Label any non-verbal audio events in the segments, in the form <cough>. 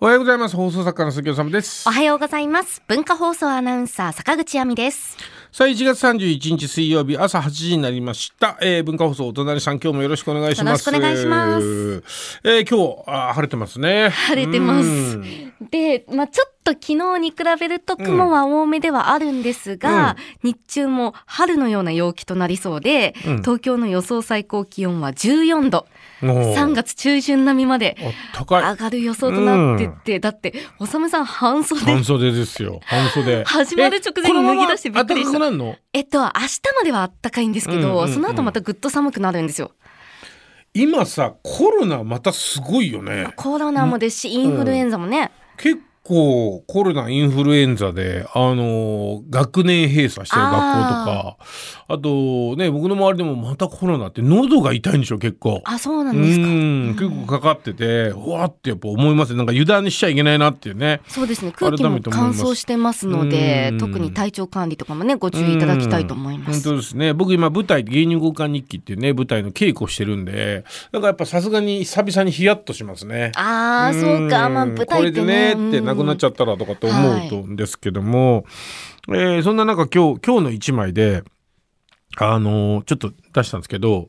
おはようございます。放送作家の杉尾様ですお。はようございます。文化放送アナウンサー坂口亜美です。さあ、1月31日水曜日朝8時になりました。えー、文化放送お隣さん今日もよろしくお願いします。よろしくお願いしますえー、今日あー晴れてますね。晴れてますうんで、まあちょっと昨日に比べると雲は多めではあるんですが、日中も春のような陽気となりそうで、うん東京の予想最高気温は14度、おー3月中旬並みまで。上がる予想となってって、だって、おさむさん半袖半袖ですよ。半袖。<laughs> 始まる直前に脱ぎ出してびっくりしたままえっと、明日まではあったかいんですけど、うんうんうんその後またぐっと寒くなるんですよ。今さ、コロナまたすごいよね。コロナもですし、インフルエンザもね。結構コロナインフルエンザで、あのー学年閉鎖してる学校とかあとね僕の周りでもまたコロナって喉が痛いんでしょ結構。あ、そうなうんですか。ん結構かかっててうわーってやっぱ思いますねなんか油断しちゃいけないなっていうね。そうですね。空気も乾燥してますのでうん、特に体調管理とかもね、ご注意いただきたいと思います。本当ですね僕今舞台芸人交換日記っていうね舞台の稽古してるんでだからやっぱさすがに久々にヒヤッとしますね。ああ、そうか。まあ、ん舞台ってね。これでねってなくなっちゃっったらとかって思うとんですけども、えーそんな中今日今日の一枚であのーちょっと出したんですけど、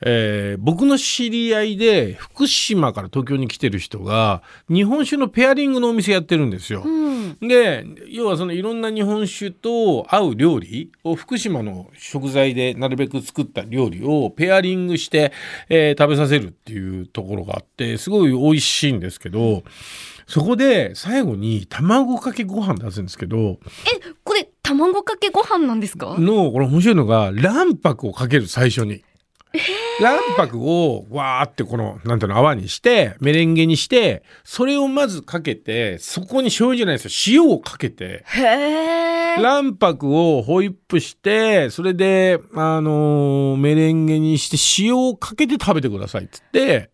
えー僕の知り合いで福島から東京に来てる人が日本酒のペアリングのお店やってるんですよ。うん。で要はそのいろんな日本酒と合う料理を福島の食材でなるべく作った料理をペアリングして、えー食べさせるっていうところがあってすごい美味しいんですけどそこで最後に卵かけご飯出すんですけどえ、これ、卵かけご飯なんですか？のこれ面白いのが卵白をかける最初に。卵白をわーってこのなんていうの泡にしてメレンゲにしてそれをまずかけてそこに醤油じゃないですよ塩をかけて。卵白をホイップして、それで、あのーメレンゲにして塩をかけて食べてくださいっつって、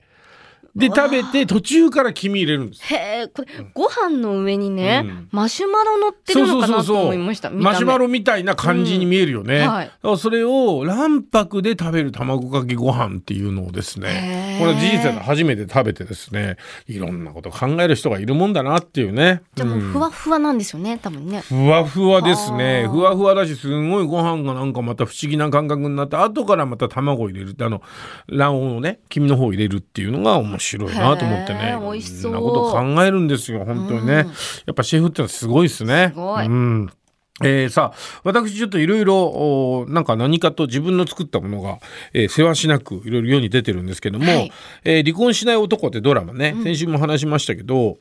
で、食べて途中から黄身入れるんです。へえ、これ、ご飯の上にね、うんマシュマロ乗ってるのかなと思いました。マシュマロ。ロみたいな感じに見えるよね。はいだからそれを卵白で食べる卵かけご飯っていうのをですへね、ーこれ人生で初めて食べてですね、いろんなこと考える人がいるもんだなっていうね。じゃあもううんふわふわなんですよね、多分ね。ふわふわですね。はあふわふわだし、すごいご飯がなんかまた不思議な感覚になって、後からまた卵を入れるって、あの、卵黄のね、黄身の方を入れるっていうのが面白いなと思ってね。美味しそうなことを考えるんですよ、本当にね。うんやっぱシェフってのはすごいですね。すごいうん。えーさあ私ちょっといろいろなんか何かと自分の作ったものが、えー、世話しなくいろいろ世に出てるんですけども、はい。えー離婚しない男ってドラマね、先週も話しましたけど、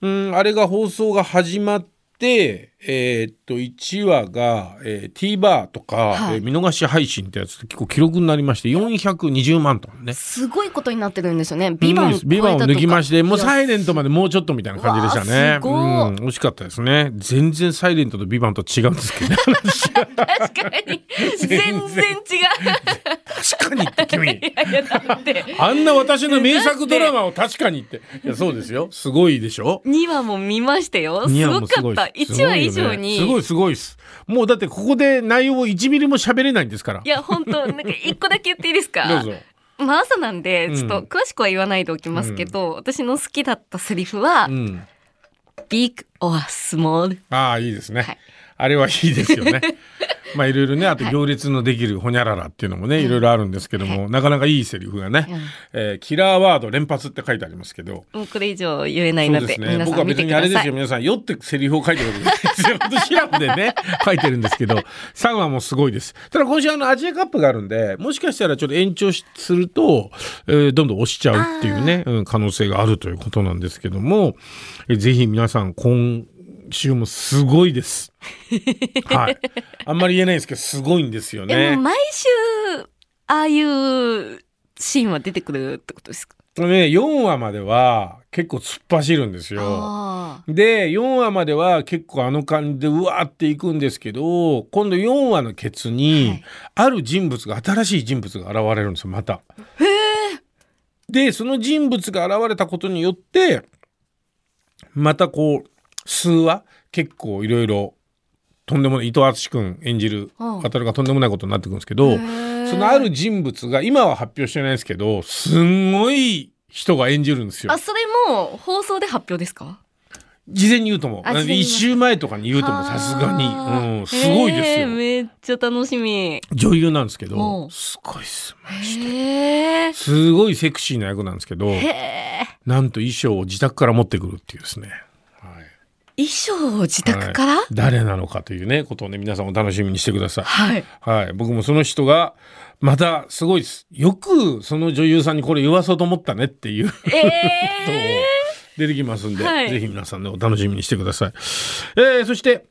うん、あれが放送が始まって、えーっと1話が、えー、TVer とか、はいえー見逃し配信ってやつで結構記録になりまして420万とかね。すごいことになってるんですよね。ビバンビバンを抜きまして、もうサイレントまで。でもうちょっとみたいな感じでしたね。うん、惜しかったですね。全然サイレントとビバンと違うんですけどね。<laughs> 確かに。全然違う。確かにって君。<laughs> いやいや、だって。あんな私の名作ドラマを確かにって。いや、そうですよ。すごいでしょ2話も見ましたよ。すごかった。1話以上に。すごいすごいです。もうだってここで内容を1ミリも喋れないんですからい。や、本当なんか一個だけ言っていいですか？どうぞ。まあ朝なんで、ちょっとうん詳しくは言わないでおきますけど、私の好きだったセリフは、うん。big or small。ああ、いいですね。はいあれはいいですよね。<laughs> まあいろいろね、あと行列のできるほにゃららっていうのもね、いろいろあるんですけども、なかなかいいセリフがね、うんえーキラーワード連発って書いてありますけど、もうこれ以上言えないので、そうですね。僕は別にあれですよ、。皆さん、酔ってセリフを書いてるわけじゃないですよ。本当シラフでね、書いてるんですけど、3話もすごいです。ただ今週あのアジアカップがあるんで、もしかしたらちょっと延長しすると、えーどんどん押しちゃうっていうね、うん、可能性があるということなんですけども、えーぜひ皆さん今週もすごいです。はい。あんまり言えないんですけど、すごいんですよね。毎週、ああいうシーンは出てくるってことですか？ね、4話までは結構突っ走るんですよ。で4話までは結構あの感じでうわーっていくんですけど今度4話のケツに、はいある人物が新しい人物が現れるんですよまた。でその人物が現れたことによってまたこう数話？結構いろいろとんでもない伊藤淳君演じるうん。渡がとんでもないことになってくるんですけど、そのある人物が今は発表してないですけどすんごい人が演じるんですよ。あ、。それも放送で発表ですか？事前に言うとも一週前とかに言うともさすがに、はあうん、すごいですよ。めっちゃ楽しみ。女優なんですけうどん。すごいっすマジで。へえ。すごいセクシーな役なんですけど。なんと衣装を自宅から持ってくるっていうですね、はい、衣装を自宅から？はい誰なのかというねことをね皆さんお楽しみにしてください。はい。はい、僕もその人がまたすごいですよくその女優さんにこれ言わそうと思ったねっていうえ <laughs> 出てきますんで、はいぜひ皆さんねお楽しみにしてください。えーそして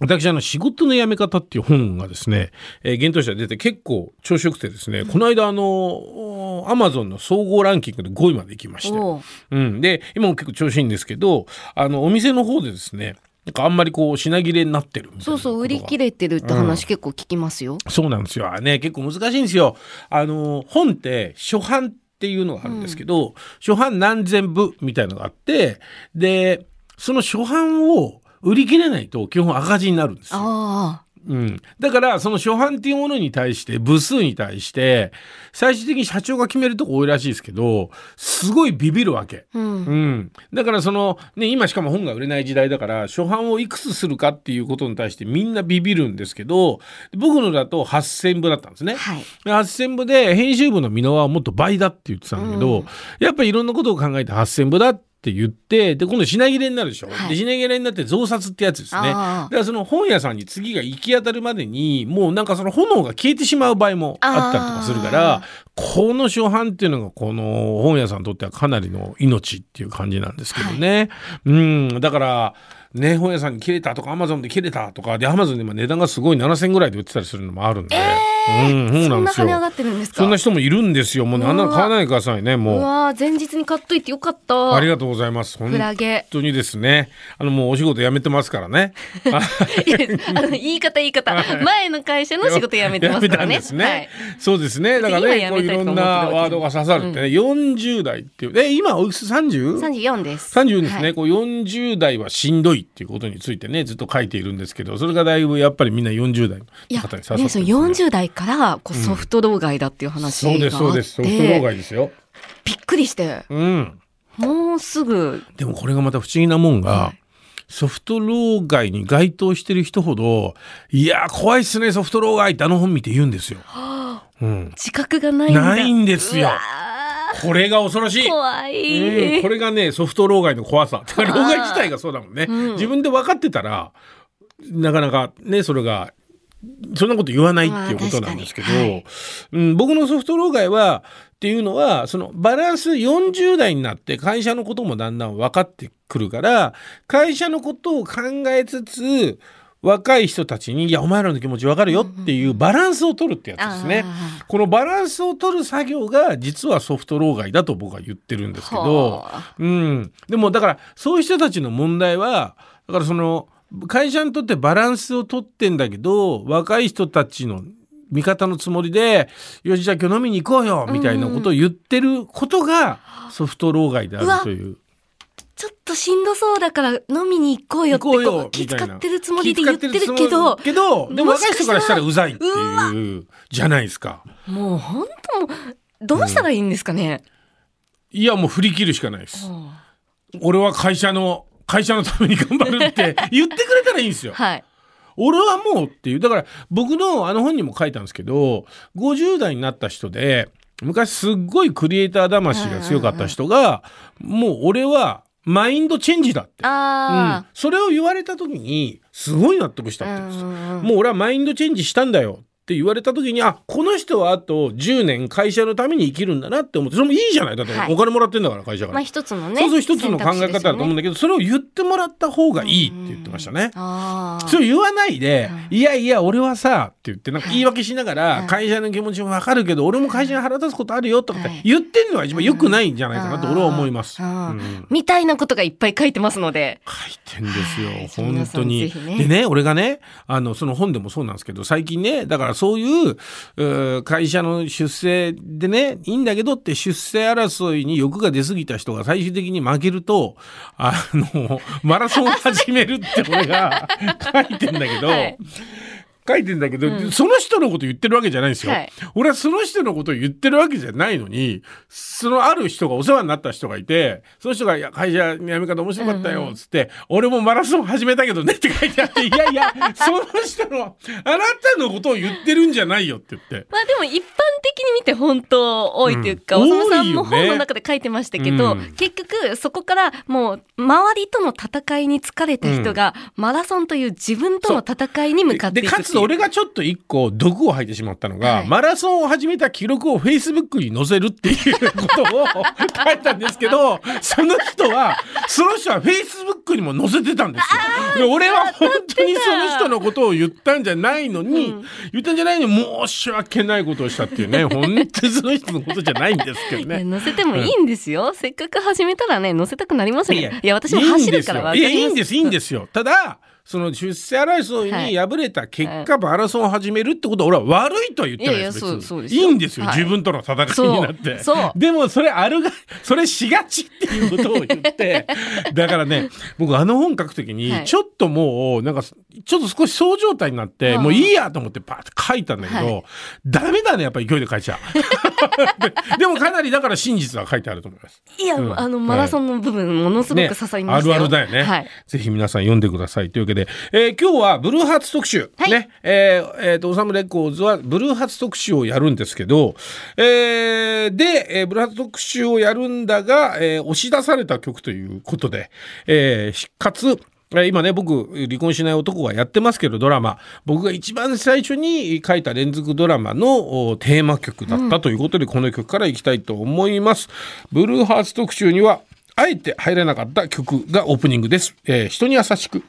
私あの仕事の辞め方っていう本がですね、えー、現当社で出て結構調子よくてですね、この間あのアマゾンの総合ランキングで5位まで行きまして、ううん、で今も結構調子いいんですけどあのお店の方でですねなんかあんまりこう品切れになってるそうそう、売り切れれてるって話結構聞きますよ。そうなんですよ。ね、結構難しいんですよ。あの、本って初版っていうのがあるんですけど、初版何千部みたいのがあって、で、その初版を売り切れないと基本赤字になるんですよ。あうん、だからその初版っていうものに対して部数に対して最終的に社長が決めるとこ多いらしいですけどすごいビビるわけ。あ。うん。うん、だからその、ね、今しかも本が売れない時代だから初版をいくつするかっていうことに対してみんなビビるんですけど僕のだと8,000部だったんですね。はい。8,000部で編集部の箕輪はもっと倍だって言ってたんだけど、うんやっぱりいろんなことを考えて8,000部だって言ってで今度品切れになるでしょ、はい。で品切れになって増刷ってやつですね。あだからその本屋さんに次が行き当たるまでにもうなんかその炎が消えてしまう場合もあったりとかするからあこの初版っていうのがこの本屋さんにとってはかなりの命っていう感じなんですけどね。うん。だからね本屋さんに切れたとかアマゾンで切れたとかでアマゾンで今値段がすごい7,000ぐらいで売ってたりするのもあるんで、うんそうんんですよ。な跳ね上がってるんですか？そんな人もいるんですよ。もうあんなの買わないでくださいね。うもう。わー前日に買っといてよかった。ありがとうございます。本。当にですね。あのもうお仕事辞めてますからね。<laughs> 言い方言い方。前の会社の仕事辞めてますからね。ね。はい。そうですね。だから今ね、こういろんなワードが刺さるってね、40代っていう、え、今おいくつ？30? 三十四です。30ですね、はいこう40代はしんどいっていうことについてねずっと書いているんですけどそれがだいぶやっぱりみんな40代の方に刺さってね、ね40代からこうソフト老害だっていう話があって、そうですそうです。ソフト老害ですよ。びっくりして。うん。もうすぐ。でもこれがまた不思議なもんが、はい。ソフト老害に該当してる人ほどいやー怖いっすねソフト老害ってあの本見て言うんですよ。うん、自覚がないんだ。ないんですよ <laughs> これが恐ろしい。ー怖うん、い、これがねソフト老害の怖さ。老害自体がそうだもんね、うん。自分で分かってたらなかなかねそれがそんなこと言わないっていうことなんですけど、はいうん、僕のソフト老害はっていうのはそのバランス40代になって会社のこともだんだん分かってくるから会社のことを考えつつ若い人たちに「いやお前らの気持ち分かるよ」っていうバランスを取るってやつですね。あこのバランスを取る作業が実はソフト老害だと僕は言ってるんですーけど、はあうん、でもだからそういう人たちの問題はだからその会社にとってバランスを取ってんだけど若い人たちの味方のつもりで「よしじゃあ今日飲みに行こうよ」みたいなことを言ってることがソフト老害であるという。ちょっとしんどそうだから飲みに行こうよって行こう気遣ってるつもりで言ってるけどけどでも若い人からしたらもうざいっていう。じゃないですか。もう本当もうどうしたらいいんですかね、いやもう振り切るしかないです。は俺は会社の会社のために頑張るって <laughs> 言ってくれたらいいんですよ。はい。俺はもうっていう。だから僕のあの本にも書いたんですけど50代になった人で昔すっごいクリエイター魂が強かった人がもう俺はマインドチェンジだって、うん。あ、それを言われた時にすごい納得したあ、って言うんですよ。うんもう俺はマインドチェンジしたんだよって言われた時にあこの人はあと10年会社のために生きるんだなって思ってそれもいいじゃない。だってはい。お金もらってんだから会社から。まあ。一つのねそうそう一つの考え方だと思うんだだけど、それを言ってもらった方がいいって言ってましたね。そう言わないで、ういやいや俺はさって言ってなんか言い訳しながら、はい。会社の気持ちもわかるけど俺も会社に腹立つことあるよとかってはい言ってんのは一番良くないんじゃないかなと俺は思います。うん。うん。みたいなことがいっぱい書いてますので。書いてんですよ、はい。本当に。ね。でね俺がねあのその本でもそうなんですけど最近ねだからそういう会社の出世でねいいんだけどって出世争いに欲が出過ぎた人が最終的に負けるとあのマラソンを始めるって俺が <laughs> 書いてんだけど。はい書いてんだけど、うん。その人のこと言ってるわけじゃないんですよ。はい。俺はその人のことを言ってるわけじゃないのに、そのある人がお世話になった人がいて、その人が会社辞め方面白かったよ、つって、俺もマラソン始めたけどねって書いてあって、<laughs> いやいや、その人の、あなたのことを言ってるんじゃないよって言って。まあでも一般的に見て本当多いというか、うん。おさんも本の中で書いてましたけど、うん。結局そこからもう周りとの戦いに疲れた人が、マラソンという自分との戦いに向かっていで、くっていう。俺がちょっと一個毒を吐いてしまったのが、はい。マラソンを始めた記録をフェイスブックに載せるっていうことを書いたんですけど、<laughs> その人は、その人はフェイスブックにも載せてたんですよ。で俺は本当にその人のことを言ったんじゃないのに、うん。言ったんじゃないのに申し訳ないことをしたっていうね、<laughs> 本当にその人のことじゃないんですけどね。載せてもいいんですよ、せっかく始めたらね載せたくなりますよね。いや私も走るからいやいいんですいいんですよ。ただその出世争いに敗れた結果、マラソンを始めるってことは俺は悪いとは言ってないです。いやいいいんですよ、はい。自分との戦いになって。でもそれあるがそれしがちっていうことを言って。<laughs> だからね僕あの本書くときにはい。ちょっともうなんかちょっと少しそう状態になって、うん。もういいやと思ってパーって書いたんだけど、はい。ダメだねやっぱり勢いで書いちゃうで <laughs> でもかなりだから真実は書いてあると思います。いや、うん。あのマラソンの部分ものすごく刺さりましたよ、あるあるだよね、はい。ぜひ皆さん読んでください。というわけで、えー今日はブルーハーツ特集、はい。ね。えーえーとオサムレコーズはブルーハーツ特集をやるんですけど、えーで、えーブルーハーツ特集をやるんだが、えー押し出された曲ということで、えーかつえー今ね僕離婚しない男はやってますけどドラマ僕が一番最初に書いた連続ドラマのテーマ曲だったということで、この曲からいきたいと思います。ブルーハーツ特集にはあえて入らなかった曲がオープニングです。えー人に優しく